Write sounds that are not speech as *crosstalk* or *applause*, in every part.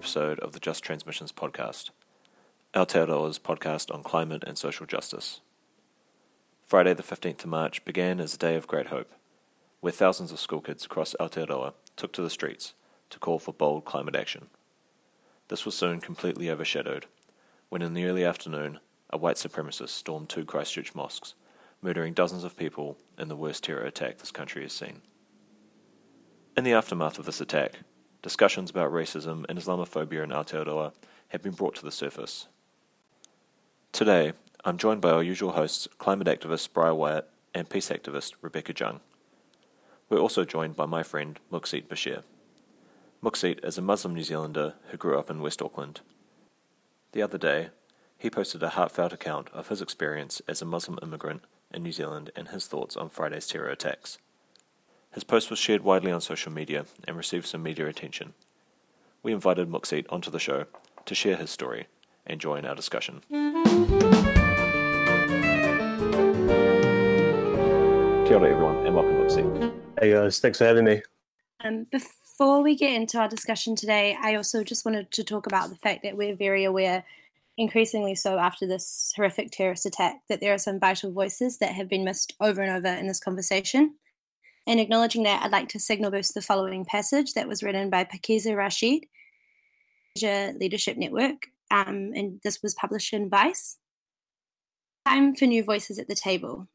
episode of the Just Transmissions podcast, Aotearoa's podcast on climate and social justice. Friday, the 15th of March, began as a day of great hope, where thousands of schoolkids across Aotearoa took to the streets to call for bold climate action. This was soon completely overshadowed when, in the early afternoon, a white supremacist stormed two Christchurch mosques, murdering dozens of people in the worst terror attack this country has seen. In the aftermath of this attack, discussions about racism and Islamophobia in Aotearoa have been brought to the surface. Today, I'm joined by our usual hosts, climate activist Briar Wyatt and peace activist Rebekah Jaung. We're also joined by my friend Mukseet Bashir. Muxit is a Muslim New Zealander who grew up in West Auckland. The other day, he posted a heartfelt account of his experience as a Muslim immigrant in New Zealand and his thoughts on Friday's terror attacks. His post was shared widely on social media and received some media attention. We invited Mukseet onto the show to share his story and join our discussion. Kia ora, everyone, and welcome, Mukseet. Hey guys, thanks for having me. Um, before we get into our discussion today, I also just wanted to talk about the fact that we're very aware, increasingly so after this horrific terrorist attack, that there are some vital voices that have been missed over and over in this conversation. And acknowledging that, I'd like to signal boost the following passage that was written by Pakiza Rashid, Asia Leadership Network, um, and this was published in Vice. Time for new voices at the table.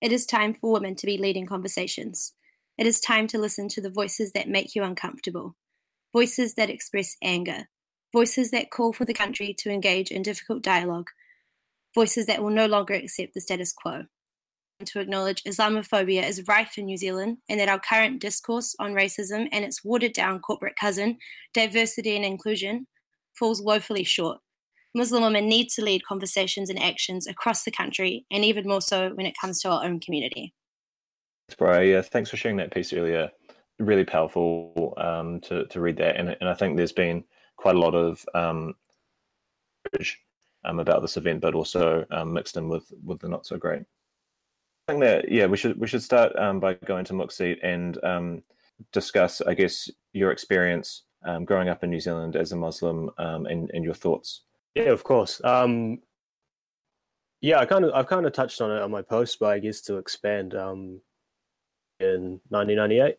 It is time for women to be leading conversations. It is time to listen to the voices that make you uncomfortable, voices that express anger, voices that call for the country to engage in difficult dialogue, voices that will no longer accept the status quo to acknowledge Islamophobia is rife in New Zealand and that our current discourse on racism and its watered down corporate cousin, diversity and inclusion, falls woefully short. Muslim women need to lead conversations and actions across the country, and even more so when it comes to our own community. Yeah, thanks for sharing that piece earlier. Really powerful um, to, to read that. And, and I think there's been quite a lot of um, um, about this event, but also um, mixed in with, with the not so great think that yeah, we should we should start um, by going to Mukseet and um, discuss, I guess, your experience um, growing up in New Zealand as a Muslim um, and, and your thoughts. Yeah, of course. Um, yeah, I kind of I've kind of touched on it on my post, but I guess to expand, um, in 1998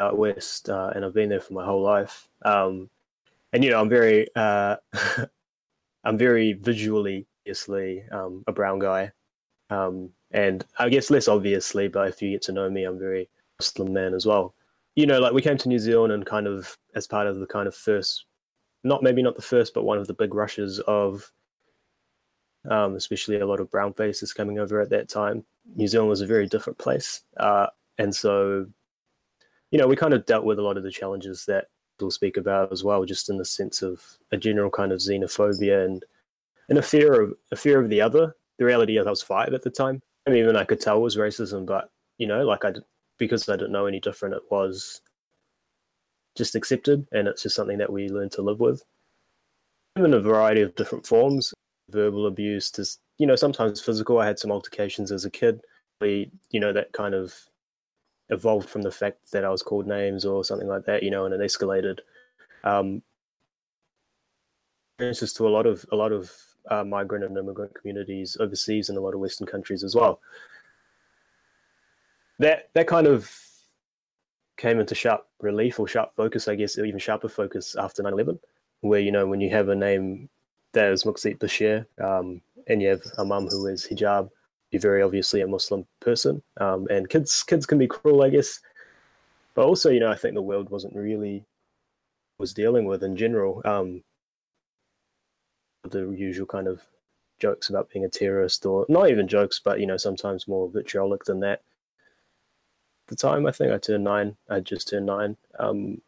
out west, uh, and I've been there for my whole life. and you know, I'm very uh, *laughs* I'm very visually, obviously, a brown guy. Um, and I guess less obviously, but if you get to know me, I'm very Muslim man as well. You know, like we came to New Zealand and kind of as part of the kind of first, not maybe not the first, but one of the big rushes of, um, especially a lot of brown faces coming over at that time. New Zealand was a very different place, uh, and so, you know, we kind of dealt with a lot of the challenges that we'll speak about as well, just in the sense of a general kind of xenophobia and and a fear of a fear of the other. The reality is, I was five at the time, I mean, even I could tell it was racism, but you know, like I because I didn't know any different, it was just accepted, and it's just something that we learn to live with. In a variety of different forms, verbal abuse to you know sometimes physical. I had some altercations as a kid. We, you know, that kind of evolved from the fact that I was called names or something like that, you know, and it escalated. Um, experiences to a lot of a lot of uh, migrant and immigrant communities overseas in a lot of Western countries as well. That that kind of came into sharp relief or sharp focus, I guess, or even sharper focus after 9/11, where you know when you have a name that is Mukseet Bashir, um, and you have a mum who is hijab, you're very obviously a Muslim person, um, and kids kids can be cruel, I guess. But also, you know, I think the world wasn't really was dealing with in general. Um, the usual kind of jokes about being a terrorist, or not even jokes, but you know, sometimes more vitriolic than that. At the time, I think I turned nine. I just turned nine um,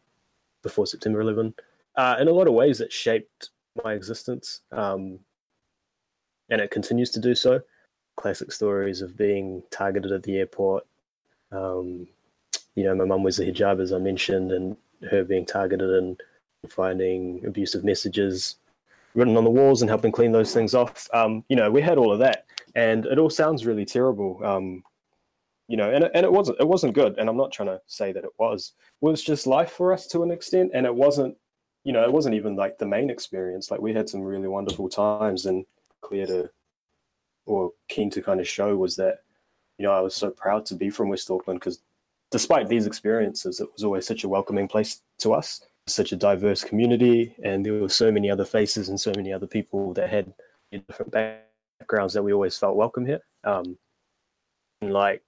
before September 11. Uh, in a lot of ways, it shaped my existence, um, and it continues to do so. Classic stories of being targeted at the airport. Um, you know, my mum was a hijab, as I mentioned, and her being targeted and finding abusive messages written on the walls and helping clean those things off. Um, you know, we had all of that, and it all sounds really terrible. Um, you know, and and it wasn't it wasn't good. And I'm not trying to say that it was. It was just life for us to an extent, and it wasn't you know, it wasn't even like the main experience. Like we had some really wonderful times, and clear to or keen to kind of show was that you know I was so proud to be from West Auckland because despite these experiences, it was always such a welcoming place to us, such a diverse community, and there were so many other faces and so many other people that had different backgrounds that we always felt welcome here. Um, and like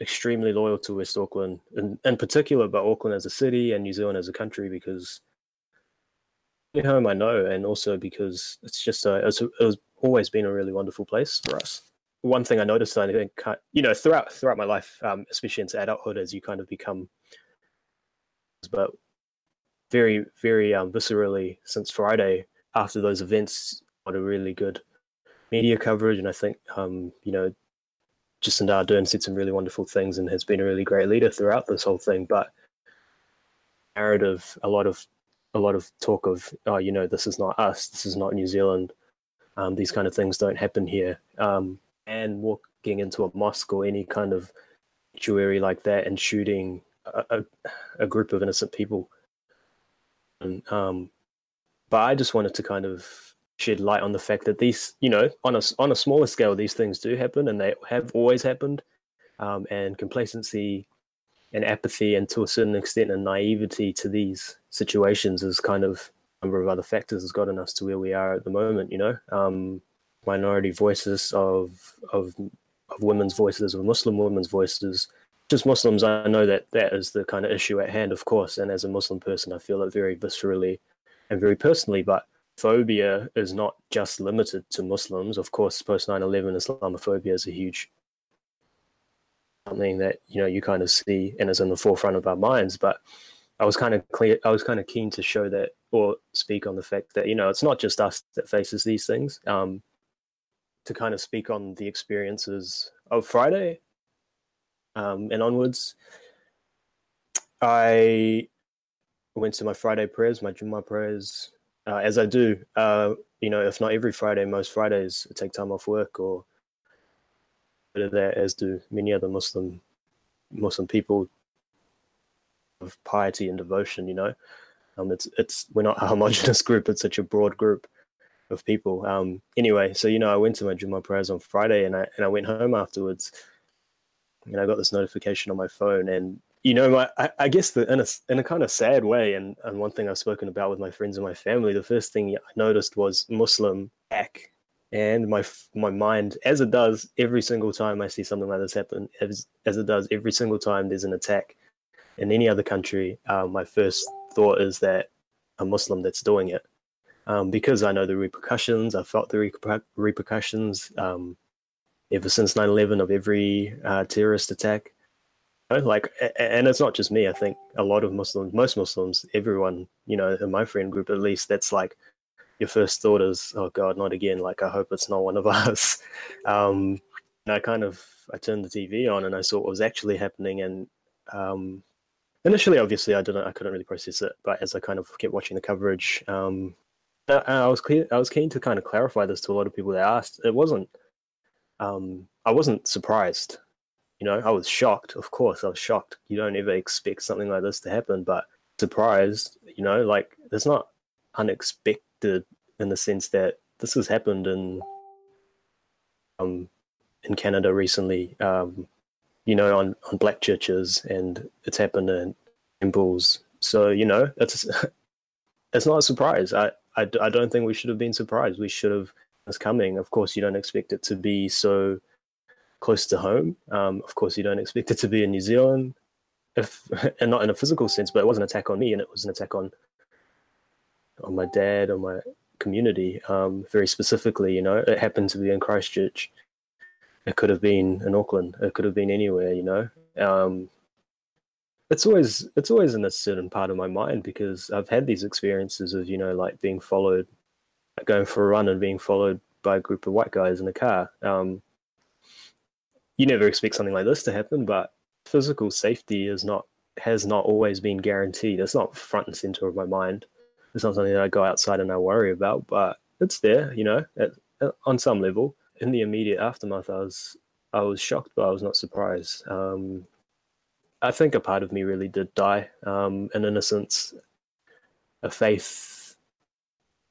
extremely loyal to West Auckland, in, in particular, but Auckland as a city and New Zealand as a country because home I know, and also because it's just a, it's, it was always been a really wonderful place for us. One thing I noticed, I think, you know, throughout throughout my life, um, especially into adulthood, as you kind of become, but very very um, viscerally since Friday after those events, got a really good media coverage, and I think um, you know Jacinda Ardern said some really wonderful things and has been a really great leader throughout this whole thing. But narrative, a lot of a lot of talk of, oh, you know, this is not us, this is not New Zealand. Um, these kind of things don't happen here. Um, and walking into a mosque or any kind of sanctuary like that and shooting a, a, a group of innocent people. Um, but I just wanted to kind of shed light on the fact that these, you know, on a on a smaller scale, these things do happen, and they have always happened. Um, and complacency and apathy, and to a certain extent, a naivety to these situations is kind of a number of other factors has gotten us to where we are at the moment. You know, um, minority voices of of of women's voices, of Muslim women's voices. Just Muslims, I know that that is the kind of issue at hand, of course. And as a Muslim person, I feel it very viscerally and very personally. But phobia is not just limited to Muslims. Of course, post 9 11 Islamophobia is a huge something that you know you kind of see and is in the forefront of our minds. But I was kind of clear. I was kind of keen to show that or speak on the fact that you know it's not just us that faces these things. Um, to kind of speak on the experiences of Friday um, and onwards. I went to my Friday prayers, my Jummah prayers uh, as I do, uh, you know, if not every Friday, most Fridays, I take time off work or bit of that, as do many other Muslim Muslim people of piety and devotion. You know, um, it's it's we're not a *laughs* homogenous group; it's such a broad group of people. Um, anyway, so you know, I went to my Jummah prayers on Friday, and I and I went home afterwards, and I got this notification on my phone, and you know, my, I, I, guess the, in a in a kind of sad way, and, and one thing I've spoken about with my friends and my family, the first thing I noticed was Muslim attack, and my my mind, as it does every single time I see something like this happen, as as it does every single time there's an attack in any other country, uh, my first thought is that a Muslim that's doing it, um, because I know the repercussions. I felt the repercussions um, ever since 9/11 of every uh, terrorist attack. Like and it's not just me i think a lot of muslims most muslims everyone you know in my friend group at least that's like your first thought is oh god not again like i hope it's not one of *laughs* us. Um and i kind of i turned the tv on and i saw what was actually happening and um initially obviously i didn't i couldn't really process it but as i kind of kept watching the coverage um I, I was clear i was keen to kind of clarify this to a lot of people that asked. It wasn't um i wasn't surprised you know, I was shocked. Of course, I was shocked. You don't ever expect something like this to happen, but surprised, you know, like it's not unexpected in the sense that this has happened in um in Canada recently, um, you know, on, on black churches and it's happened in temples. So, you know, it's *laughs* it's not a surprise. I, I, I don't think we should have been surprised. We should have it's coming. Of course, you don't expect it to be so close to home. Um, of course, you don't expect it to be in New Zealand, if *laughs* and not in a physical sense, but it was an attack on me, and it was an attack on on my dad, on my community. Um, very specifically, you know, it happened to be in Christchurch. It could have been in Auckland. It could have been anywhere. You know, um, it's always it's always in a certain part of my mind because I've had these experiences of you know like being followed, going for a run and being followed by a group of white guys in a car. Um, you never expect something like this to happen, but physical safety is not has not always been guaranteed. It's not front and center of my mind. It's not something that I go outside and I worry about, but it's there, you know, at, at, on some level. In the immediate aftermath, I was I was shocked, but I was not surprised. Um, I think a part of me really did die um, in innocence. a faith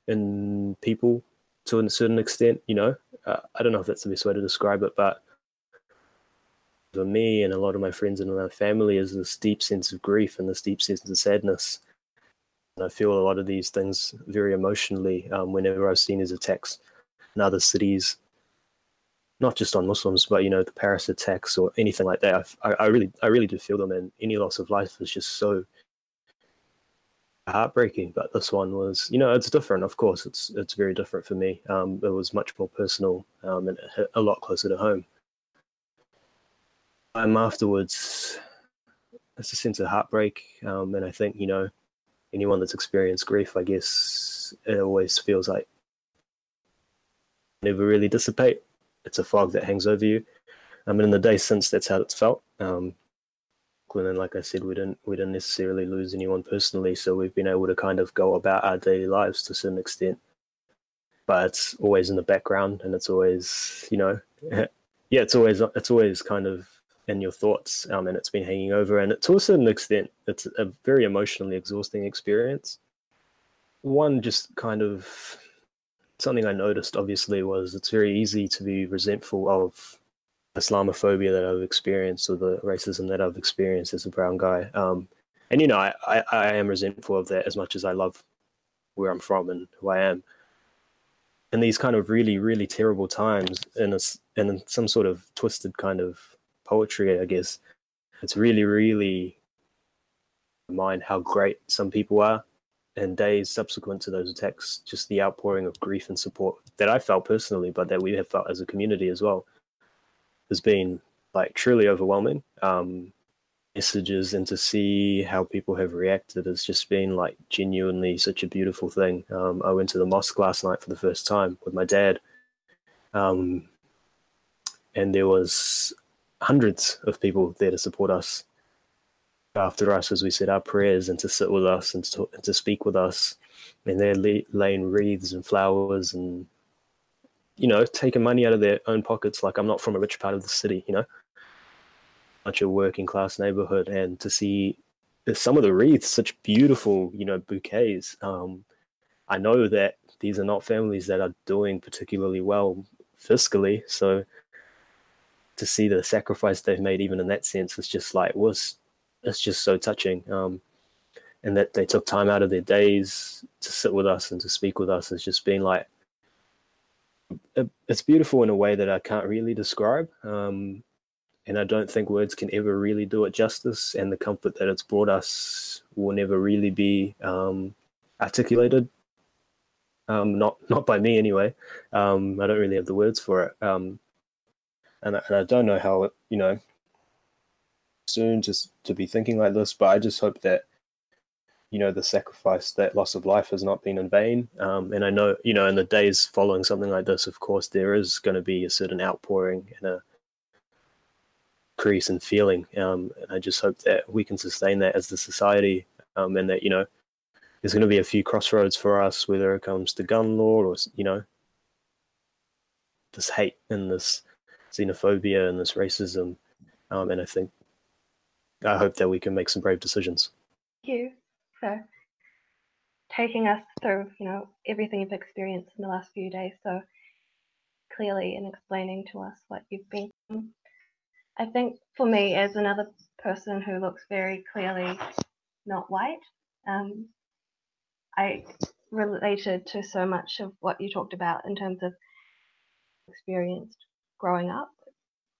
in people to a certain extent. You know, uh, I don't know if that's the best way to describe it, but for me and a lot of my friends and my family is this deep sense of grief and this deep sense of sadness. And I feel a lot of these things very emotionally um, whenever I've seen these attacks in other cities, not just on Muslims, but you know the Paris attacks or anything like that. I, I really, I really do feel them, and any loss of life is just so heartbreaking. But this one was, you know, it's different. Of course, it's it's very different for me. Um, it was much more personal um, and a lot closer to home. Um, afterwards, it's a sense of heartbreak, um, and I think you know, anyone that's experienced grief, I guess, it always feels like never really dissipate. It's a fog that hangs over you. I mean, in the days since, that's how it's felt. Um, and like I said, we didn't we didn't necessarily lose anyone personally, so we've been able to kind of go about our daily lives to some extent. But it's always in the background, and it's always you know, *laughs* yeah, it's always it's always kind of in your thoughts, um, and it's been hanging over. And to a certain extent, it's a very emotionally exhausting experience. One just kind of something I noticed obviously was it's very easy to be resentful of Islamophobia that I've experienced or the racism that I've experienced as a brown guy. Um, and you know, I, I, I, am resentful of that as much as I love where I'm from and who I am. In these kind of really, really terrible times, in a, in some sort of twisted kind of poetry, I guess, it's really, really mind how great some people are and days subsequent to those attacks, just the outpouring of grief and support that I felt personally, but that we have felt as a community as well, has been like truly overwhelming. Um, messages and to see how people have reacted has just been like genuinely such a beautiful thing. Um, I went to the mosque last night for the first time with my dad, um, and there was hundreds of people there to support us after us as we said our prayers and to sit with us and to, and to speak with us. And they're laying wreaths and flowers and, you know, taking money out of their own pockets. Like I'm not from a rich part of the city, you know, much a working class neighborhood. And to see some of the wreaths, such beautiful, you know, bouquets. Um, I know that these are not families that are doing particularly well fiscally. So to see the sacrifice they've made, even in that sense, is just like was it's just so touching. Um, and that they took time out of their days to sit with us and to speak with us has just been like it's beautiful in a way that I can't really describe. Um, and I don't think words can ever really do it justice. And the comfort that it's brought us will never really be um, articulated. Um, not not by me anyway. Um, I don't really have the words for it. Um, and, and I don't know how it, you know soon just to be thinking like this, but I just hope that you know the sacrifice, that loss of life, has not been in vain. Um, and I know you know in the days following something like this, of course, there is going to be a certain outpouring and a increase in feeling. Um, and I just hope that we can sustain that as the society, um, and that you know there's going to be a few crossroads for us, whether it comes to gun law or you know this hate and this xenophobia and this racism. Um, and I think I hope that we can make some brave decisions. Thank you for taking us through, you know, everything you've experienced in the last few days so clearly and explaining to us what you've been. I think for me, as another person who looks very clearly not white, um, I related to so much of what you talked about in terms of experienced growing up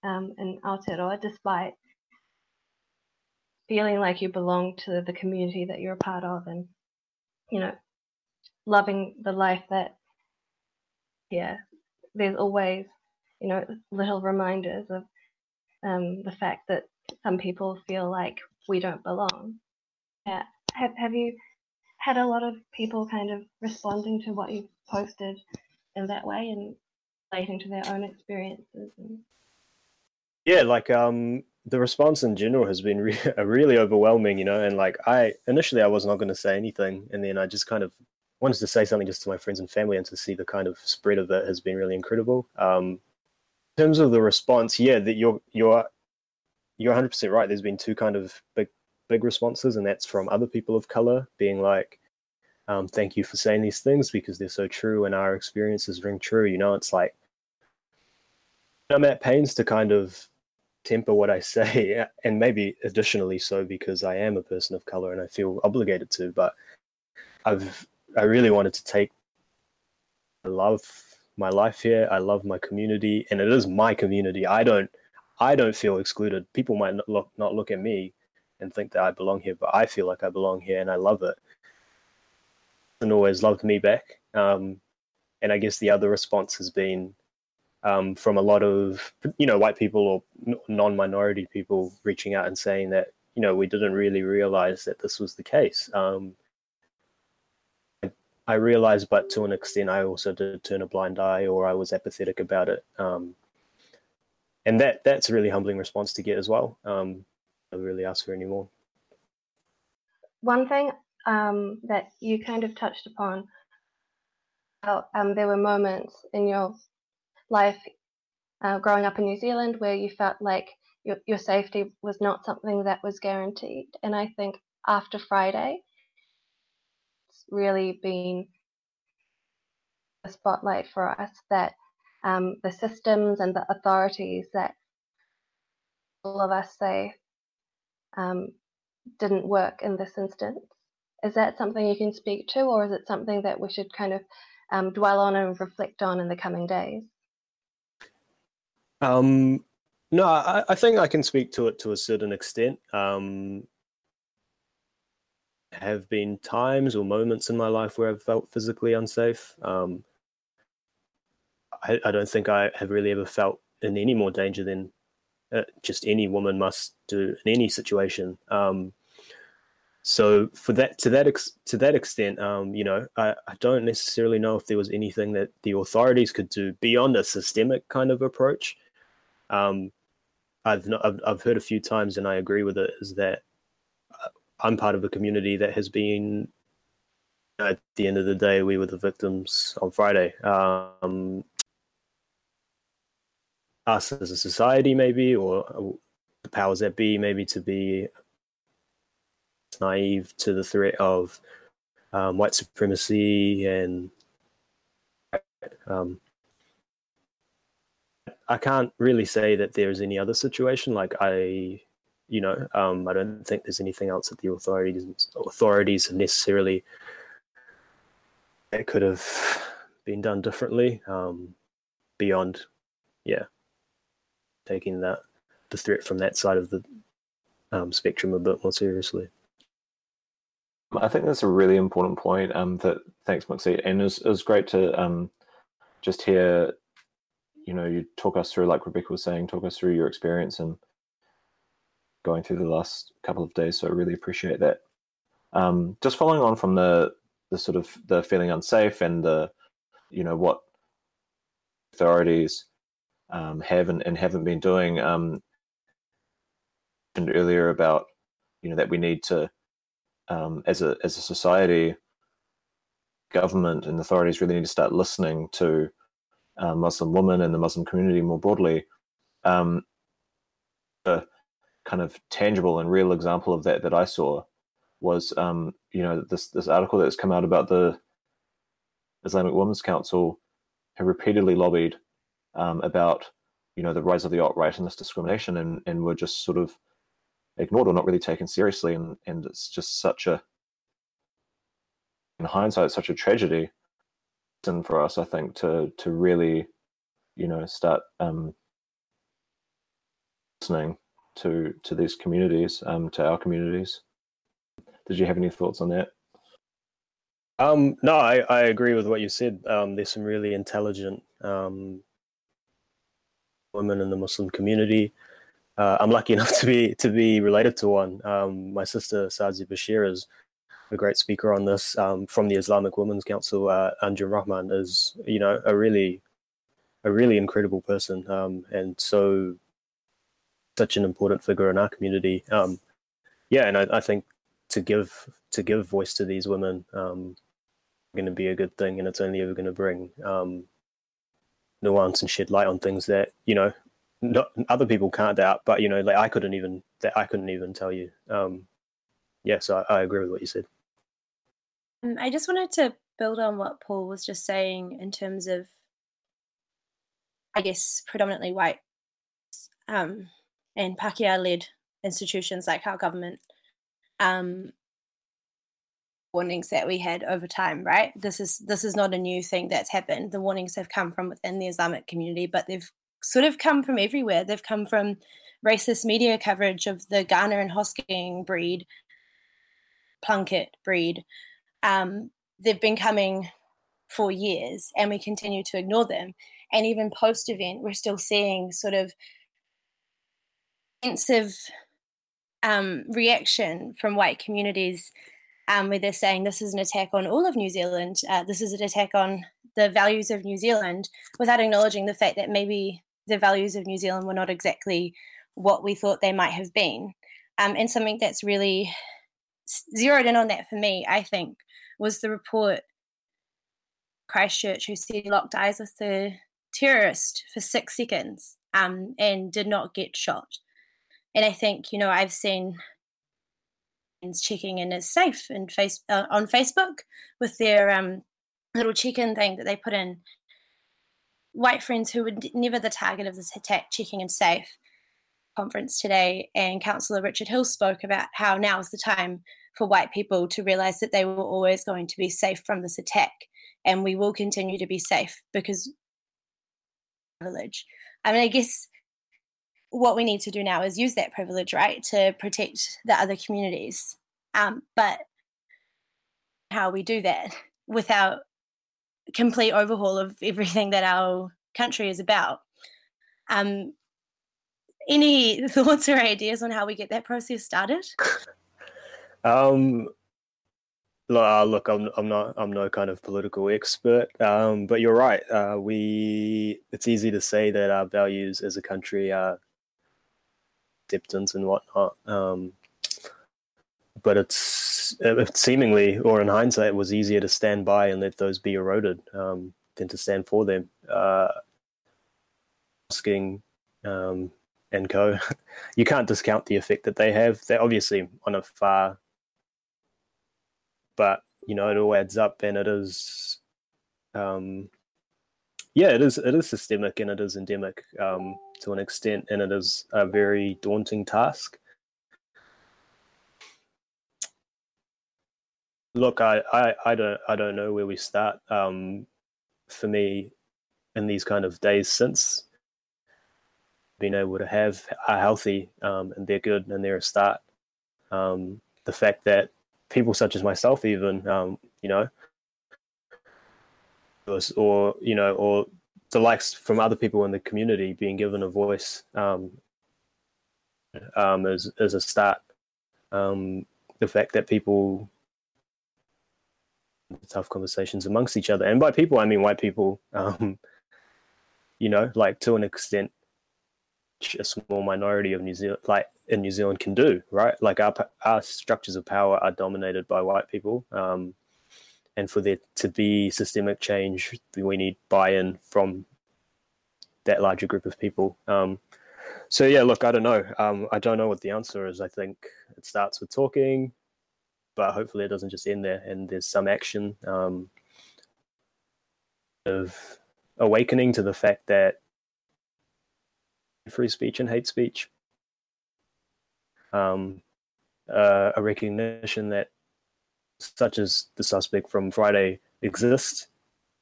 um, in Aotearoa, despite feeling like you belong to the community that you're a part of and you know loving the life that yeah there's always you know little reminders of um, the fact that some people feel like we don't belong. Yeah. Have, have you had a lot of people kind of responding to what you posted in that way and relating to their own experiences and... yeah like um the response in general has been re- *laughs* really overwhelming, you know. And like I initially I was not going to say anything, and then I just kind of wanted to say something just to my friends and family, and to see the kind of spread of it has been really incredible. Um, in terms of the response, yeah, that you're you're you're 100 percent right. There's been two kind of big big responses, and that's from other people of color being like, Um, thank you for saying these things because they're so true and our experiences ring true. You know, it's like I'm at pains to kind of temper what I say, *laughs* and maybe additionally so because I am a person of color and I feel obligated to. But I've I really wanted to take I love my life here. I love my community, and it is my community. I don't I don't feel excluded. People might not look not look at me and think that I belong here, but I feel like I belong here, and I love it. And always loved me back. Um, and I guess the other response has been um, from a lot of you know white people or non-minority people reaching out and saying that you know we didn't really realize that this was the case. Um, I realized, but to an extent, I also did turn a blind eye or I was apathetic about it. Um, and that that's a really humbling response to get as well. Um, I really ask for any more. One thing um, that you kind of touched upon, um, there were moments in your life uh, growing up in New Zealand where you felt like your, your safety was not something that was guaranteed. And I think after Friday, it's really been a spotlight for us that um, the systems and the authorities that all of us say um, didn't work in this instance. Is that something you can speak to, or is it something that we should kind of um, dwell on and reflect on in the coming days? Um, no, I, I, think I can speak to it to a certain extent. Um, have been times or moments in my life where I've felt physically unsafe. Um, I, I, don't think I have really ever felt in any more danger than uh, just any woman must do in any situation. Um, so for that to that ex- to that extent, um, you know, I, I don't necessarily know if there was anything that the authorities could do beyond a systemic kind of approach. Um, I've, not, I've I've heard a few times, and I agree with it, is that I'm part of a community that has been. At the end of the day, we were the victims on Friday. Um, us as a society, maybe, or the powers that be, maybe to be naive to the threat of um, white supremacy and um, I can't really say that there's any other situation. Like I you know, um, I don't think there's anything else that the authorities authorities have necessarily it could have been done differently um, beyond, yeah, taking that the threat from that side of the um, spectrum a bit more seriously. I think that's a really important point. Um, that thanks, Moxie, and it was, it was great to um, just hear, you know, you talk us through, like Rebekah was saying, talk us through your experience and going through the last couple of days. So I really appreciate that. Um, just following on from the the sort of the feeling unsafe and the you know what authorities um, have and, and, haven't been doing. Um, earlier about you know that we need to um, as a as a society, government and authorities really need to start listening to uh, Muslim women and the Muslim community more broadly. Um, uh, kind of tangible and real example of that that I saw was um, you know this this article that's come out about the Islamic Women's Council have repeatedly lobbied um, about you know the rise of the alt right and this discrimination and and were just sort of ignored or not really taken seriously and and it's just such a in hindsight such a tragedy and for us I think to to really you know start um, listening to to these communities, um, to our communities. Did you have any thoughts on that? Um, no, I, I agree with what you said. Um, there's some really intelligent um, women in the Muslim community. Uh, I'm lucky *laughs* enough to be to be related to one. Um, my sister Sazi Bashir is a great speaker on this um, from the Islamic Women's Council. Uh, Anjum Rahman is, you know, a really a really incredible person, um, and so such an important figure in our community. Um, yeah, and I, I, think to give to give voice to these women um, going to be a good thing, and it's only ever going to bring um, nuance and shed light on things that you know not, other people can't doubt. But you know, like I couldn't even that I couldn't even tell you. Um, yeah, so I, I agree with what you said. Um, I just wanted to build on what Paul was just saying in terms of, I guess, predominantly white um, and Pākehā led institutions like our government um, warnings that we had over time right? This is this is not a new thing that's happened. The warnings have come from within the islamic community but they've sort of come from everywhere. They've come from racist media coverage of the Kaurna and Hosking breed Plunket breed um, they've been coming for years and we continue to ignore them and even post event we're still seeing sort of intensive um, reaction from white communities um, where they're saying this is an attack on all of New Zealand, uh, this is an attack on the values of New Zealand, without acknowledging the fact that maybe the values of New Zealand were not exactly what we thought they might have been. Um, and something that's really zeroed in on that for me, I think, was the report Christchurch who said he locked eyes with the terrorist for six seconds um, and did not get shot and I think you know I've seen checking in as safe and face uh, on Facebook with their um, little check-in thing that they put in. White friends who were never the target of this attack checking in safe conference today, and Councillor Richard Hill spoke about how now is the time for white people to realize that they were always going to be safe from this attack, and we will continue to be safe because privilege. I mean, I guess what we need to do now is use that privilege, right, to protect the other communities. Um, but how we do that without complete overhaul of everything that our country is about. Um, any *laughs* thoughts or ideas on how we get that process started? *laughs* Um, uh, look, I'm I'm not I'm no kind of political expert, um, but you're right. Uh, we it's easy to say that our values as a country are acceptance and whatnot. Um, but it's it seemingly, or in hindsight, it was easier to stand by and let those be eroded um, than to stand for them. Uh, asking um, and co, *laughs* you can't discount the effect that they have. They're obviously on a far, but you know it all adds up, and it is, um, yeah, it is. It is systemic and it is endemic. Um, to an extent, and it is a very daunting task. Look, I, I, I don't I don't know where we start. Um, for me, in these kind of days since being able to have are healthy um, and they're good and they're a start. Um, the fact that people such as myself, even um, you know, or you know, or the likes from other people in the community being given a voice um, um, as as a start. Um, the fact that people tough conversations amongst each other, and by people I mean white people. *laughs* Um, you know, like to an extent, a small minority of New Zealand, like in New Zealand, can do right. Like our our structures of power are dominated by white people. Um, and for there to be systemic change, we need buy-in from that larger group of people. Um, so yeah, look, I don't know. Um, I don't know what the answer is. I think it starts with talking, but hopefully it doesn't just end there, and there's some action um, of awakening to the fact that free speech and hate speech, um, uh, a recognition that such as the suspect from Friday exist,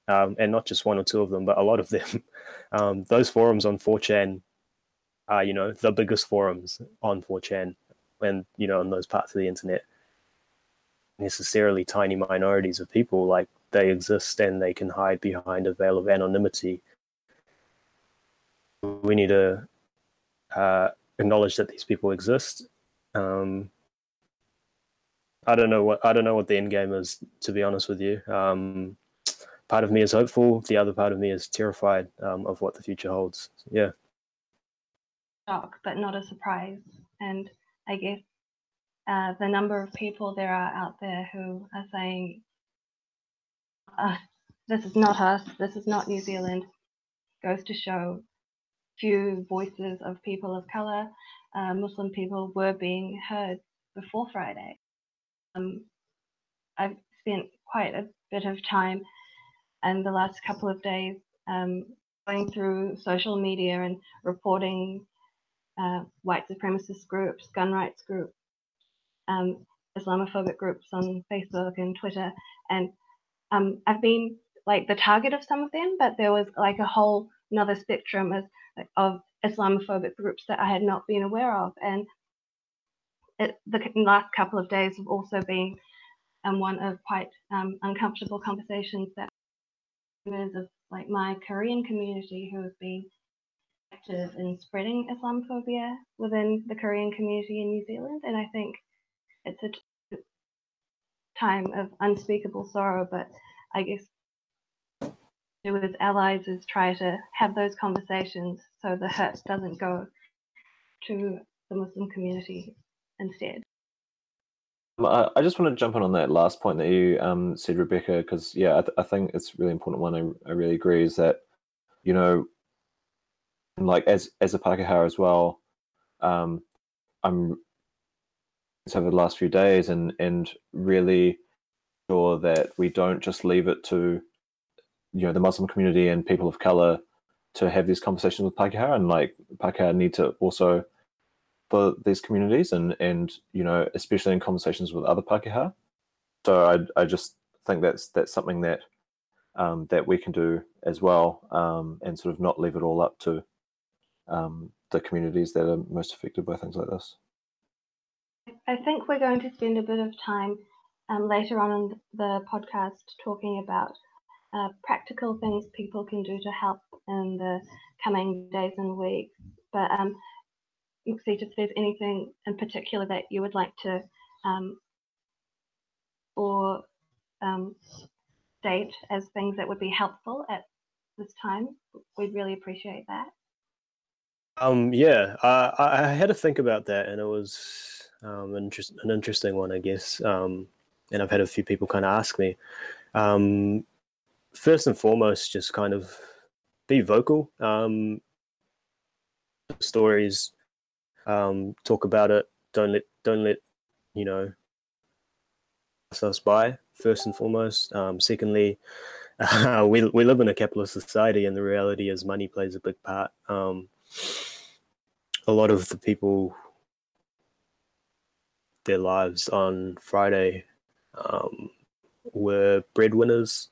um, and not just one or two of them, but a lot of them. *laughs* Um, those forums on 4chan are, you know, the biggest forums on 4chan, and you know, on those parts of the internet. Necessarily tiny minorities of people, like they exist and they can hide behind a veil of anonymity. We need to uh, acknowledge that these people exist. Um, I don't know what I don't know what the end game is. To be honest with you, um, part of me is hopeful. The other part of me is terrified um, of what the future holds. Yeah. Shock, but not a surprise. And I guess uh, the number of people there are out there who are saying, uh, "This is not us. This is not New Zealand," goes to show few voices of people of color, uh, Muslim people, were being heard before Friday. Um, I've spent quite a bit of time and the last couple of days um, going through social media and reporting uh, white supremacist groups, gun rights groups, um, Islamophobic groups on Facebook and Twitter. And um, I've been like the target of some of them, but there was like a whole another spectrum of, of Islamophobic groups that I had not been aware of. And it, the last couple of days have also been um, one of quite um, uncomfortable conversations that members of like my Korean community who have been active in spreading Islamophobia within the Korean community in New Zealand. And I think it's a time of unspeakable sorrow, but I guess do as allies is try to have those conversations so the hurt doesn't go to the Muslim community instead. Um, I just want to jump in on that last point that you um, said, Rebekah, because yeah, I, th- I, think it's a really important one. I, I really agree is that you know, like as as a Pākehā as well, um, I'm over the last few days and and really sure that we don't just leave it to you know the Muslim community and people of color to have these conversations with Pākehā and like Pākehā need to also for these communities and and you know especially in conversations with other Pākehā. So I I just think that's that's something that um, that we can do as well um, and sort of not leave it all up to um, the communities that are most affected by things like this. I think we're going to spend a bit of time um, later on in the podcast talking about uh, practical things people can do to help in the coming days and weeks. But um, Mukseet, if there's anything in particular that you would like to um, or um, state as things that would be helpful at this time, we'd really appreciate that. Um, yeah, I, I had to think about that, and it was um, an, interest, an interesting one, I guess. Um, and I've had a few people kind of ask me. Um, first and foremost, just kind of be vocal. Um, stories um, talk about it. Don't let don't let you know us by first and foremost. Um, secondly, uh, *laughs* we we live in a capitalist society, and the reality is money plays a big part. Um, a lot of the people their lives on Friday um, were breadwinners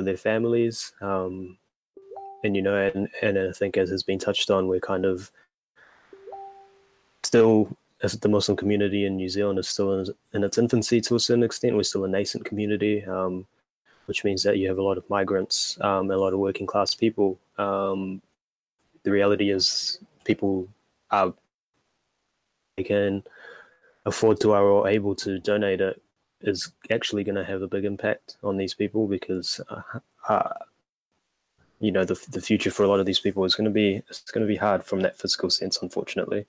for their families. Um, and you know, and, and I think as has been touched on, we're kind of still as the Muslim community in New Zealand is still in, in its infancy to a certain extent. We're still a nascent community, um, which means that you have a lot of migrants, um, a lot of working class people. Um, the reality is, people are they can afford to or able to donate it is actually going to have a big impact on these people because uh, uh, you know the the future for a lot of these people is going to be it's going to be hard from that physical sense, unfortunately.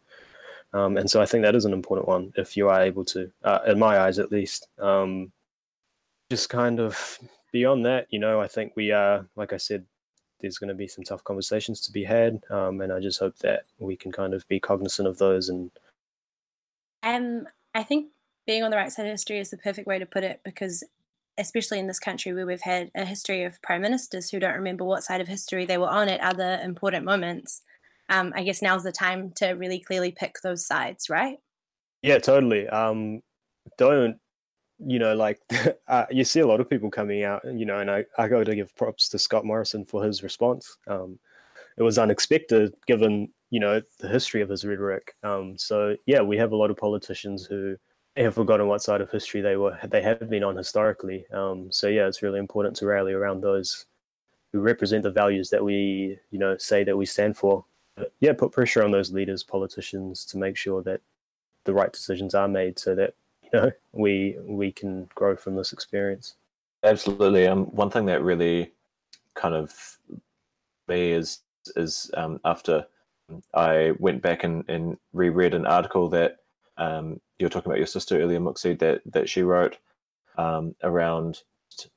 Um, and so I think that is an important one if you are able to, uh, in my eyes at least. Um, just kind of beyond that, you know, I think we are, like I said, there's going to be some tough conversations to be had, um, and I just hope that we can kind of be cognizant of those. And um, I think being on the right side of history is the perfect way to put it because especially in this country where we've had a history of prime ministers who don't remember what side of history they were on at other important moments um, I guess now's the time to really clearly pick those sides, right? Yeah, totally. Um, don't you know like *laughs* uh, you see a lot of people coming out, you know, and I I got to give props to Scott Morrison for his response. Um, it was unexpected given you know the history of his rhetoric. Um, so yeah, we have a lot of politicians who have forgotten what side of history they were they have been on historically. Um, so yeah, it's really important to rally around those who represent the values that we you know say that we stand for yeah, put pressure on those leaders, politicians, to make sure that the right decisions are made, so that you know *laughs* we we can grow from this experience. Absolutely. Um, one thing that really kind of me is is um, after I went back and, and reread an article that um, you were talking about your sister earlier, Muxi, that that she wrote um, around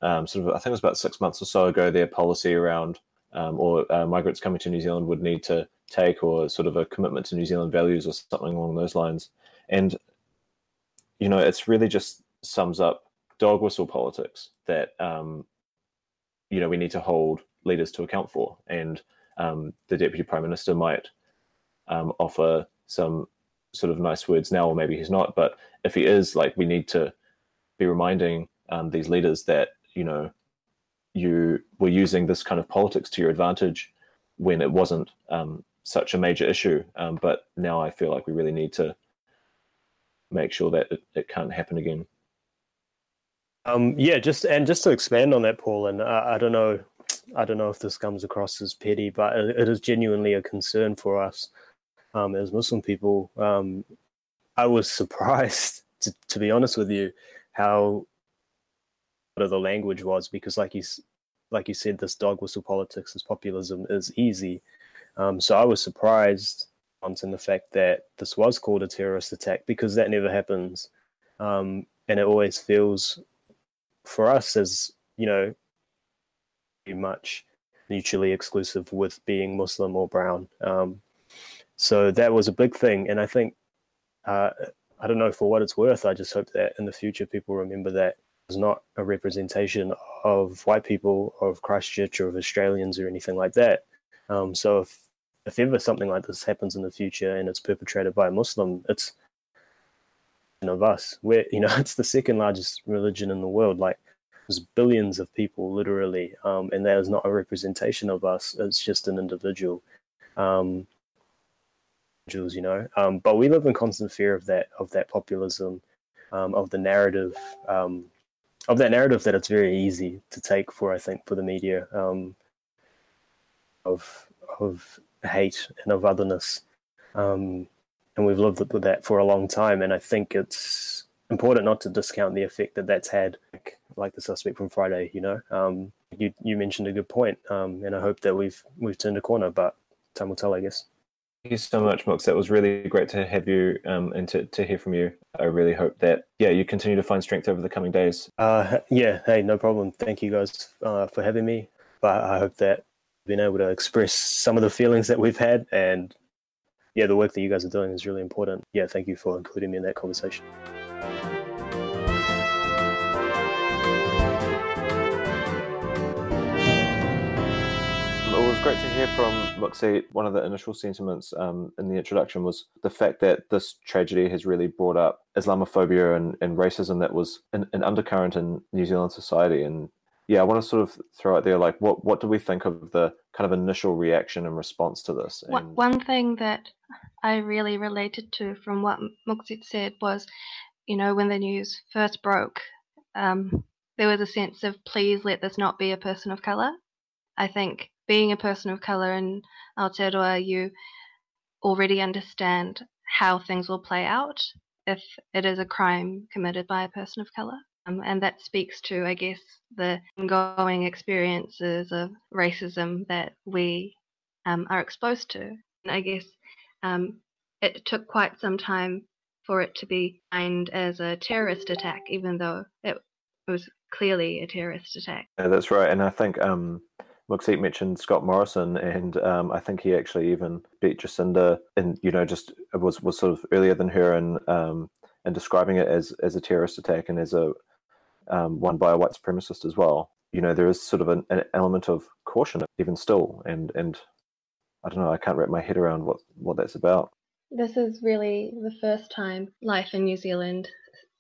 um, sort of I think it was about six months or so ago. Their policy around um, or uh, migrants coming to New Zealand would need to take, or sort of a commitment to New Zealand values, or something along those lines. And you know, it's really just sums up dog whistle politics that um, you know we need to hold leaders to account for, and um, the deputy prime minister might um, offer some sort of nice words now, or maybe he's not. But if he is, like, we need to be reminding um, these leaders that you know you were using this kind of politics to your advantage when it wasn't um, such a major issue. Um, but now I feel like we really need to make sure that it, it can't happen again. Um, yeah, just and just to expand on that, Paul, and I, I don't know, I don't know if this comes across as petty, but it is genuinely a concern for us um, as Muslim people. Um, I was *laughs* surprised, to, to be honest with you, how the language was because, like you, like you said, this dog whistle politics, this populism is easy. Um, so I was surprised in the fact that this was called a terrorist attack because that never happens, um, and it always feels for us as you know very much mutually exclusive with being Muslim or brown. Um, so that was a big thing, and I think uh, I don't know for what it's worth. I just hope that in the future people remember that it's not a representation of white people, of Christchurch, or of Australians, or anything like that. Um, so if if ever something like this happens in the future and it's perpetrated by a Muslim, it's of us. We're you know *laughs* it's the second largest religion in the world. Like there's billions of people literally, um, and that is not a representation of us. It's just an individual. Um, you know. Um, but we live in constant fear of that of that populism, um, of the narrative, um, of that narrative that it's very easy to take for I think for the media um, of of hate and of otherness. Um, and we've lived with that for a long time. And I think it's important not to discount the effect that that's had, like, like the suspect from Friday. You know, um, you you mentioned a good point, and I hope that we've we've turned a corner. But time will tell, I guess. Thank you so much, Mox. That was really great to have you um, and to, to hear from you. I really hope that yeah you continue to find strength over the coming days. Uh, yeah, hey, no problem. Thank you guys uh, for having me. But I hope that been able to express some of the feelings that we've had and yeah the work that you guys are doing is really important yeah thank you for including me in that conversation great to hear from Muxie. One of the initial sentiments um, in the introduction was the fact that this tragedy has really brought up Islamophobia and, and racism that was an, an undercurrent in New Zealand society. And yeah, I want to sort of throw out there like what what do we think of the kind of initial reaction and response to this? And... One thing that I really related to from what Mukseet said was, you know, when the news first broke, um, there was a sense of please let this not be a person of color. I think being a person of color in Aotearoa, you already understand how things will play out if it is a crime committed by a person of color. Um, and that speaks to, I guess, the ongoing experiences of racism that we um, are exposed to. And I guess um, it took quite some time for it to be defined as a terrorist attack, even though it was clearly a terrorist attack. Yeah, that's right. And I think um, Mukseet mentioned Scott Morrison, and um, I think he actually even beat Jacinda, and you know, just was was sort of earlier than her, and um, and describing it as as a terrorist attack and as a um, one by a white supremacist as well. You know, there is sort of an, an, element of caution even still, and and I don't know, I can't wrap my head around what what that's about. This is really the first time life in New Zealand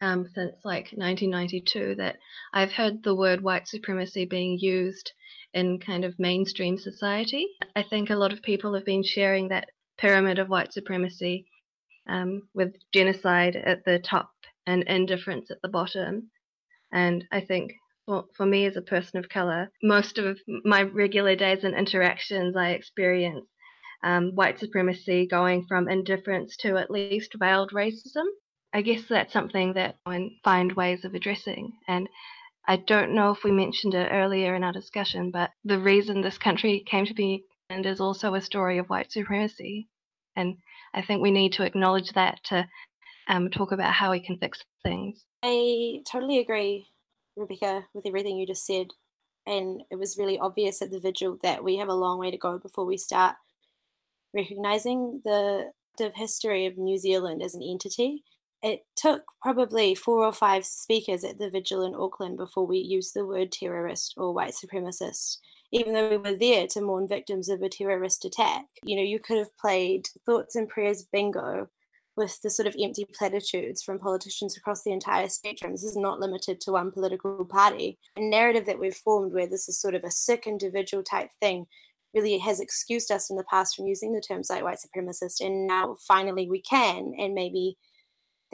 um, since like 1992 that I've heard the word white supremacy being used in kind of mainstream society. I think a lot of people have been sharing that pyramid of white supremacy um, with genocide at the top and indifference at the bottom. And I think for, for me as a person of color, most of my regular days and interactions, I experience um, white supremacy going from indifference to at least veiled racism. I guess that's something that I find ways of addressing. And I don't know if we mentioned it earlier in our discussion, but the reason this country came to be and is also a story of white supremacy. And I think we need to acknowledge that to um, talk about how we can fix things. I totally agree, Rebekah, with everything you just said. And it was really obvious at the vigil that we have a long way to go before we start recognizing the history of New Zealand as an entity it took probably four or five speakers at the vigil in Auckland before we used the word terrorist or white supremacist, even though we were there to mourn victims of a terrorist attack. You know, you could have played thoughts and prayers bingo with the sort of empty platitudes from politicians across the entire spectrum. This is not limited to one political party. A narrative that we've formed where this is sort of a sick individual type thing really has excused us in the past from using the terms like white supremacist, and now finally we can, and maybe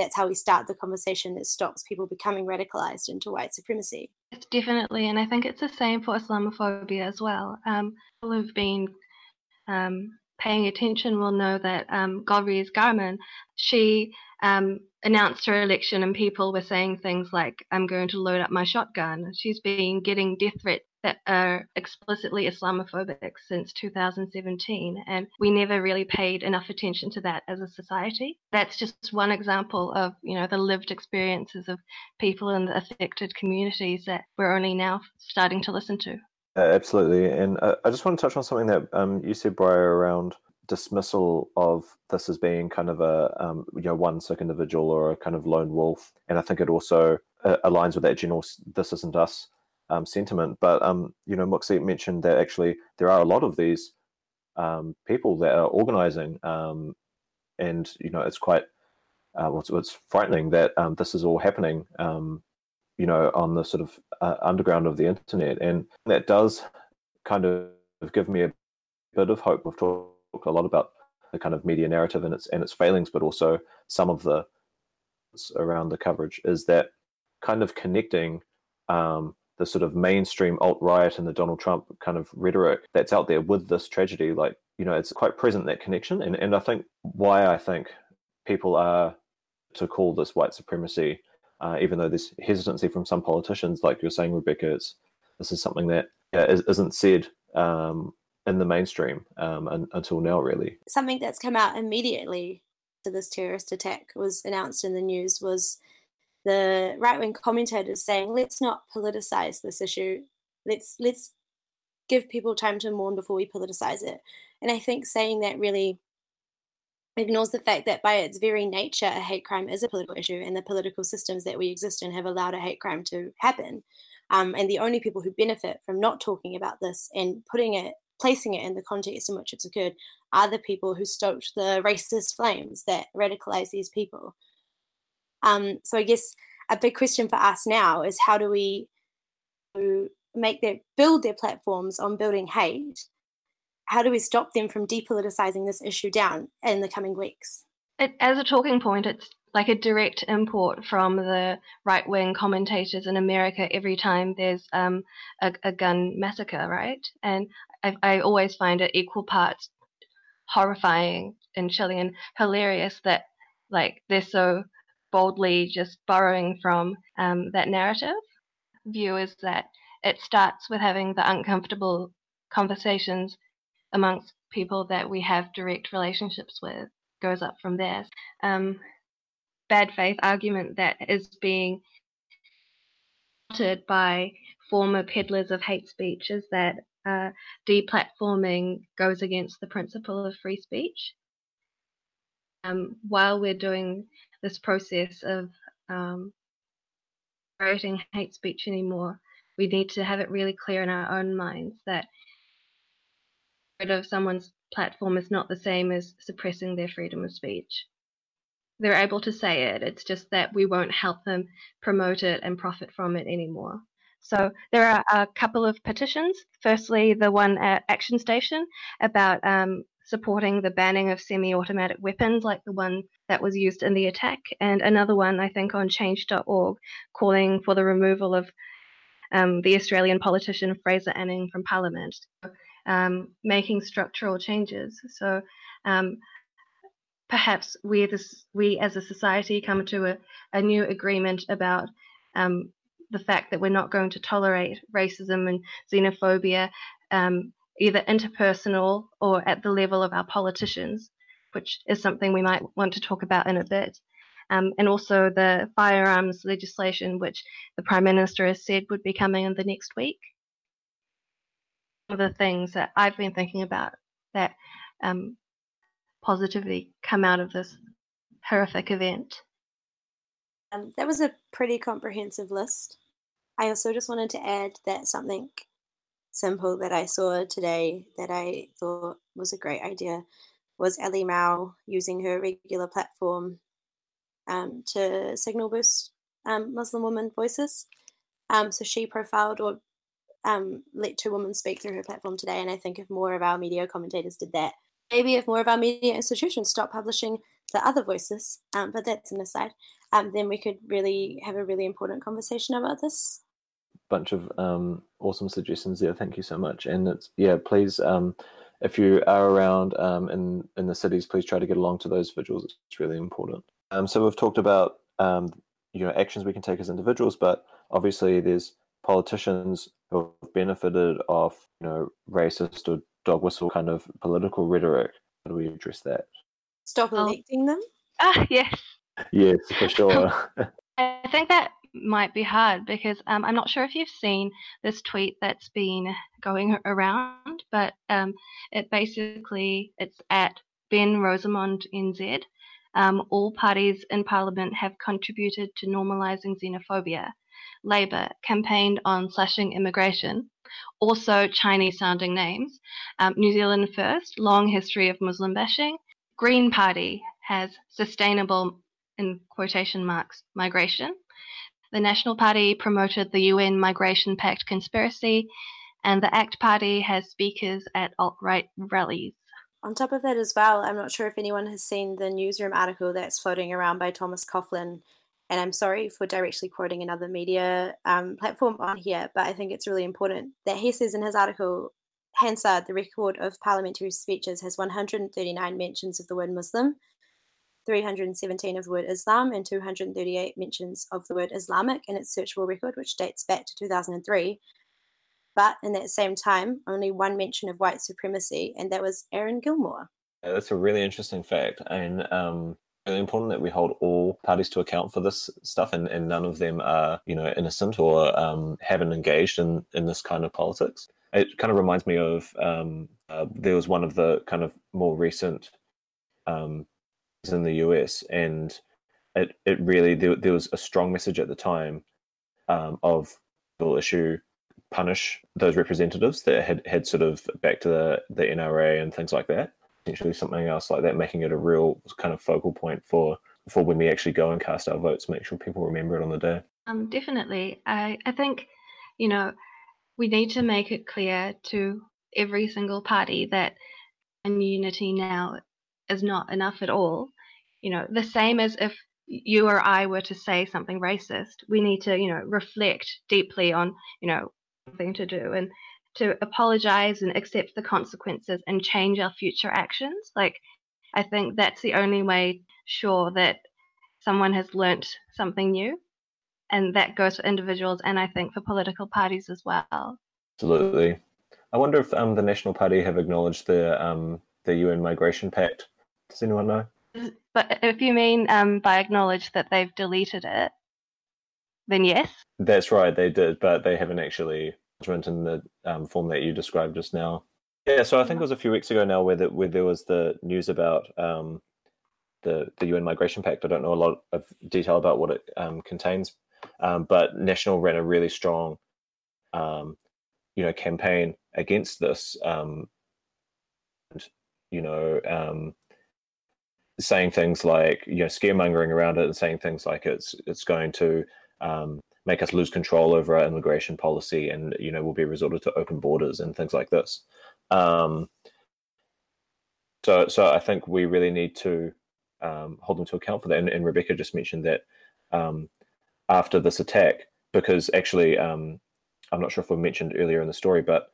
that's how we start the conversation that stops people becoming radicalized into white supremacy. Definitely, and I think it's the same for Islamophobia as well. Um, people who've been um, paying attention will know that um, Golriz Ghahraman, she um, announced her election and people were saying things like, I'm going to load up my shotgun. She's been getting death threats that are explicitly Islamophobic since 2017, and we never really paid enough attention to that as a society. That's just one example of, you know, the lived experiences of people in the affected communities that we're only now starting to listen to. Uh, absolutely, and uh, I just want to touch on something that um, you said, Briar, around dismissal of this as being kind of a um, you know one sick individual or a kind of lone wolf, and I think it also uh, aligns with that general "this isn't us" um, sentiment. But um, you know, Muxie mentioned that actually there are a lot of these um, people that are organizing, um, and you know, it's quite uh, frightening that um, this is all happening. Um, you know, on the sort of uh, underground of the internet, and that does kind of give me a bit of hope. We've talked a lot about the kind of media narrative and its and its failings, but also some of the around the coverage is that kind of connecting um, the sort of mainstream alt right and the Donald Trump kind of rhetoric that's out there with this tragedy, like you know, it's quite present that connection, and and I think why I think people are to call this white supremacy, uh, even though there's hesitancy from some politicians, like you're saying, Rebekah, it's this is something that yeah, isn't said um, in the mainstream um, un- until now, really. Something that's come out immediately to this terrorist attack was announced in the news was the right wing commentators saying, let's not politicize this issue. Let's let's give people time to mourn before we politicize it. And I think saying that really ignores the fact that by its very nature, a hate crime is a political issue, and the political systems that we exist in have allowed a hate crime to happen. Um, and the only people who benefit from not talking about this and putting it, placing it in the context in which it's occurred, are the people who stoked the racist flames that radicalize these people. Um, so I guess a big question for us now is how do we make their build their platforms on building hate? How do we stop them from depoliticizing this issue down in the coming weeks? It, as a talking point, it's like a direct import from the right wing commentators in America every time there's um, a, a, gun massacre, right? And I, I, always find it equal parts horrifying and chilling and hilarious that like they're so boldly just borrowing from um, that narrative view is that it starts with having the uncomfortable conversations amongst people that we have direct relationships with, goes up from there. Um, bad faith argument that is being by former peddlers of hate speech is that uh, deplatforming goes against the principle of free speech. Um, while we're doing this process of um, creating hate speech anymore. We need to have it really clear in our own minds that of someone's platform is not the same as suppressing their freedom of speech. They're able to say it, it's just that we won't help them promote it and profit from it anymore. So there are a couple of petitions. Firstly, the one at Action Station about um, supporting the banning of semi automatic weapons like the one that was used in the attack, and another one, I think, on change.org calling for the removal of um, the Australian politician Fraser Anning from Parliament, um, making structural changes. So um, perhaps we, this, we as a society come to a, a new agreement about um, the fact that we're not going to tolerate racism and xenophobia um, either interpersonal or at the level of our politicians, which is something we might want to talk about in a bit. Um, and also the firearms legislation, which the Prime Minister has said would be coming in the next week. One of the things that I've been thinking about that um, positively come out of this horrific event Um, that was a pretty comprehensive list. I also just wanted to add that something simple that I saw today that I thought was a great idea was Ellie Mao using her regular platform um, to signal boost um, Muslim women voices. Um, so she profiled or um, let two women speak through her platform today, and I think if more of our media commentators did that, maybe if more of our media institutions stopped publishing the other voices, um, but that's an aside, um, then we could really have a really important conversation about this. Bunch of awesome suggestions there. Thank you so much. And it's yeah, please, um, if you are around um, in in the cities, please try to get along to those vigils. It's really important. Um, so we've talked about you know actions we can take as individuals, but obviously there's politicians who have benefited off you know racist or dog whistle kind of political rhetoric. How do we address that? Stop electing them. Ah, yes. Yes, for sure. *laughs* I think that might be hard because um, I'm not sure if you've seen this tweet that's been going around, but um, it basically it's at Ben Rosamond NZ. Um, all parties in Parliament have contributed to normalising xenophobia. Labour campaigned on slashing immigration, also Chinese sounding names. Um, New Zealand First, long history of Muslim bashing. Green Party has sustainable, in quotation marks, migration. The National Party promoted the UN Migration Pact conspiracy, and the ACT Party has speakers at alt right rallies. On top of that, as well, I'm not sure if anyone has seen the newsroom article that's floating around by Thomas Coughlan and I'm sorry for directly quoting another media um, platform on here, but I think it's really important that he says in his article Hansard, the record of parliamentary speeches, has 139 mentions of the word Muslim, 317 of the word Islam, and 238 mentions of the word Islamic in its searchable record, which dates back to 2003. But in that same time, only one mention of white supremacy, and that was Aaron Gilmore. Yeah, that's a really interesting fact. And um, really important that we hold all parties to account for this stuff and, and none of them are you know innocent or um, haven't engaged in, in this kind of politics it kind of reminds me of um, uh, there was one of the kind of more recent um, in the us and it, it really there, there was a strong message at the time um, of the issue punish those representatives that had had sort of back to the, the NRA and things like that potentially something else like that, making it a real kind of focal point for for when we actually go and cast our votes, make sure people remember it on the day. Um, definitely. I, I think, you know, we need to make it clear to every single party that unity now is not enough at all. You know, the same as if you or I were to say something racist, we need to, you know, reflect deeply on, you know, thing to do. And to apologize and accept the consequences and change our future actions. Like, I think that's the only way sure that someone has learnt something new. And that goes for individuals and I think for political parties as well. Absolutely. I wonder if um, the National Party have acknowledged the um, the UN Migration Pact. Does anyone know? But if you mean um, by acknowledge that they've deleted it, then yes. That's right, they did, but they haven't actually in the um, form that you described just now. Yeah, so I think it was a few weeks ago now where, the, where there was the news about um, the the UN Migration Pact. I don't know a lot of detail about what it um, contains, um, but National ran a really strong, um, you know, campaign against this. Um, and, you know, um, saying things like you know scaremongering around it and saying things like it's it's going to um, make us lose control over our immigration policy, and you know we'll be resorted to open borders and things like this. Um, so, so I think we really need to um, hold them to account for that. And, and Rebekah just mentioned that um, after this attack, because actually, um, I'm not sure if we mentioned earlier in the story, but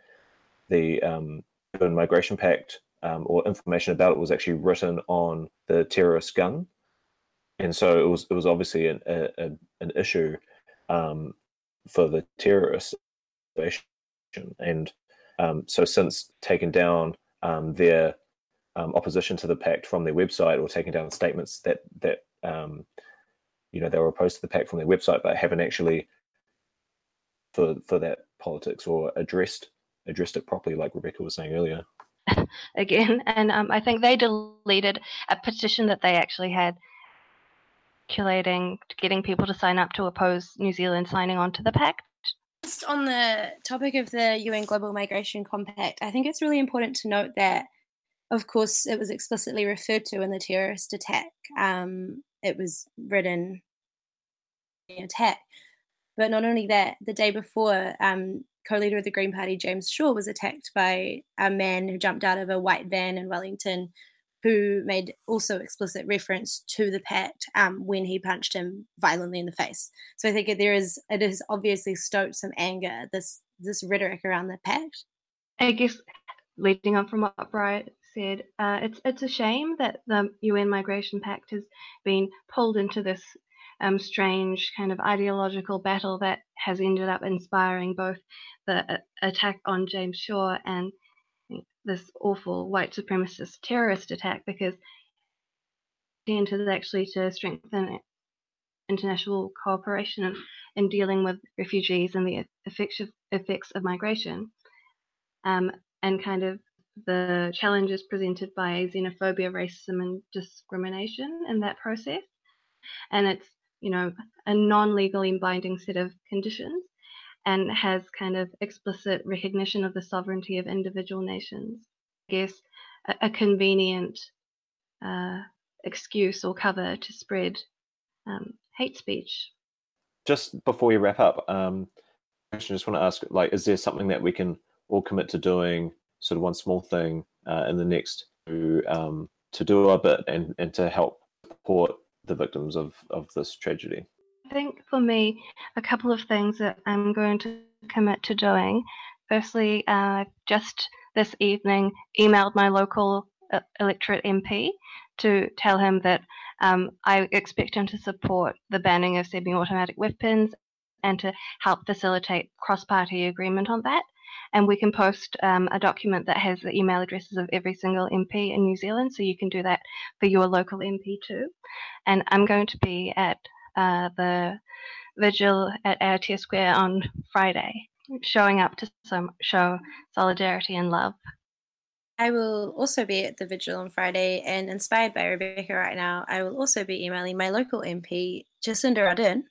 the um, Migration Pact um, or information about it was actually written on the terrorist gun, and so it was it was obviously an a, an issue um, for the terrorists. And um, so, since taking down um, their um, opposition to the pact from their website or taking down statements that that um, you know they were opposed to the pact from their website, but haven't actually for for that politics or addressed addressed it properly, like Rebekah was saying earlier. *laughs* Again, and um, I think they deleted a petition that they actually had circulating, getting people to sign up to oppose New Zealand signing on to the pact? Just on the topic of the UN Global Migration Compact, I think it's really important to note that, of course, it was explicitly referred to in the terrorist attack. Um, it was written in the attack. But not only that, the day before, um, co-leader of the Green Party, James Shaw, was attacked by a man who jumped out of a white van in Wellington who made also explicit reference to the pact um, when he punched him violently in the face. So I think there is it has obviously stoked some anger this this rhetoric around the pact. I guess leading on from what Briar said, uh, it's it's a shame that the UN Migration Pact has been pulled into this um, strange kind of ideological battle that has ended up inspiring both the attack on James Shaw and this awful white supremacist terrorist attack because the intent is actually to strengthen international cooperation in, in dealing with refugees and the effects of, effects of migration um, and kind of the challenges presented by xenophobia, racism, and discrimination in that process. And it's, you know, a non legally binding set of conditions and has kind of explicit recognition of the sovereignty of individual nations. I guess a, a convenient uh, excuse or cover to spread um, hate speech. Just before we wrap up, um, I just want to ask: like, is there something that we can all commit to doing? Sort of one small thing uh, in the next to um, to do a bit and, and to help support the victims of, of this tragedy. I think for me, a couple of things that I'm going to commit to doing. Firstly, uh, just this evening, emailed my local uh, electorate MP to tell him that um, I expect him to support the banning of semi-automatic weapons and to help facilitate cross-party agreement on that. And we can post um, a document that has the email addresses of every single MP in New Zealand, so you can do that for your local MP too. And I'm going to be at uh, the vigil at Aotea Square on Friday, showing up to some, show solidarity and love. I will also be at the vigil on Friday, and inspired by Rebekah right now, I will also be emailing my local MP, Jacinda Ardern,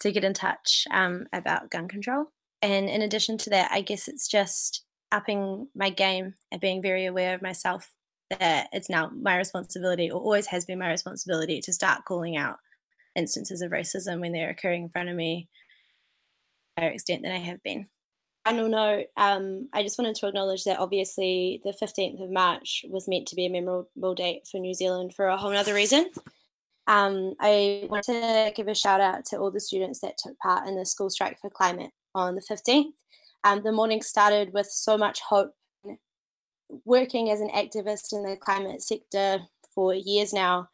to get in touch um, about gun control. And in addition to that, I guess it's just upping my game and being very aware of myself that it's now my responsibility, or always has been my responsibility, to start calling out instances of racism when they're occurring in front of me to a extent than I have been. Final note, um, I just wanted to acknowledge that obviously the 15th of March was meant to be a memorable date for New Zealand for a whole other reason. Um, I want to give a shout out to all the students that took part in the school strike for climate on the 15th. Um, the morning started with so much hope. Working as an activist in the climate sector for years now,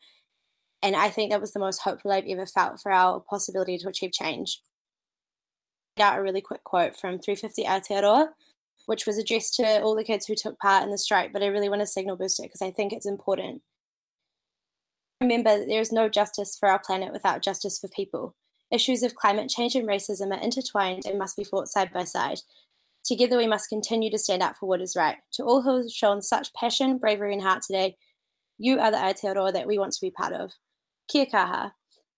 and I think that was the most hopeful I've ever felt for our possibility to achieve change. Out a really quick quote from 350 Aotearoa, which was addressed to all the kids who took part in the strike, but I really want to signal boost it because I think it's important. Remember that there is no justice for our planet without justice for people. Issues of climate change and racism are intertwined and must be fought side by side. Together, we must continue to stand up for what is right. To all who have shown such passion, bravery, and heart today, you are the Aotearoa that we want to be part of kia kaha.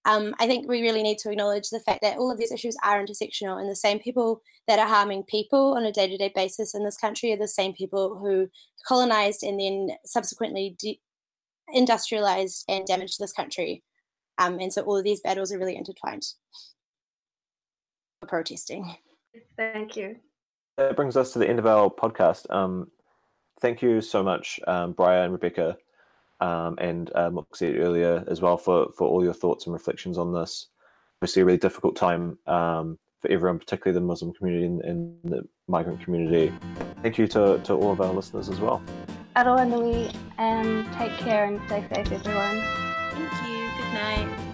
Um, I think we really need to acknowledge the fact that all of these issues are intersectional, and the same people that are harming people on a day to day basis in this country are the same people who colonized and then subsequently de- industrialized and damaged this country. Um, and so all of these battles are really intertwined. For protesting. Thank you. That brings us to the end of our podcast. Um, thank you so much, um, Briar and Rebekah, um, and um, said earlier as well for, for all your thoughts and reflections on this. Obviously, a really difficult time um, for everyone, particularly the Muslim community and, and, the migrant community. Thank you to, to all of our listeners as well. Aroha nui, and take care and stay safe, everyone. Thank you. Night.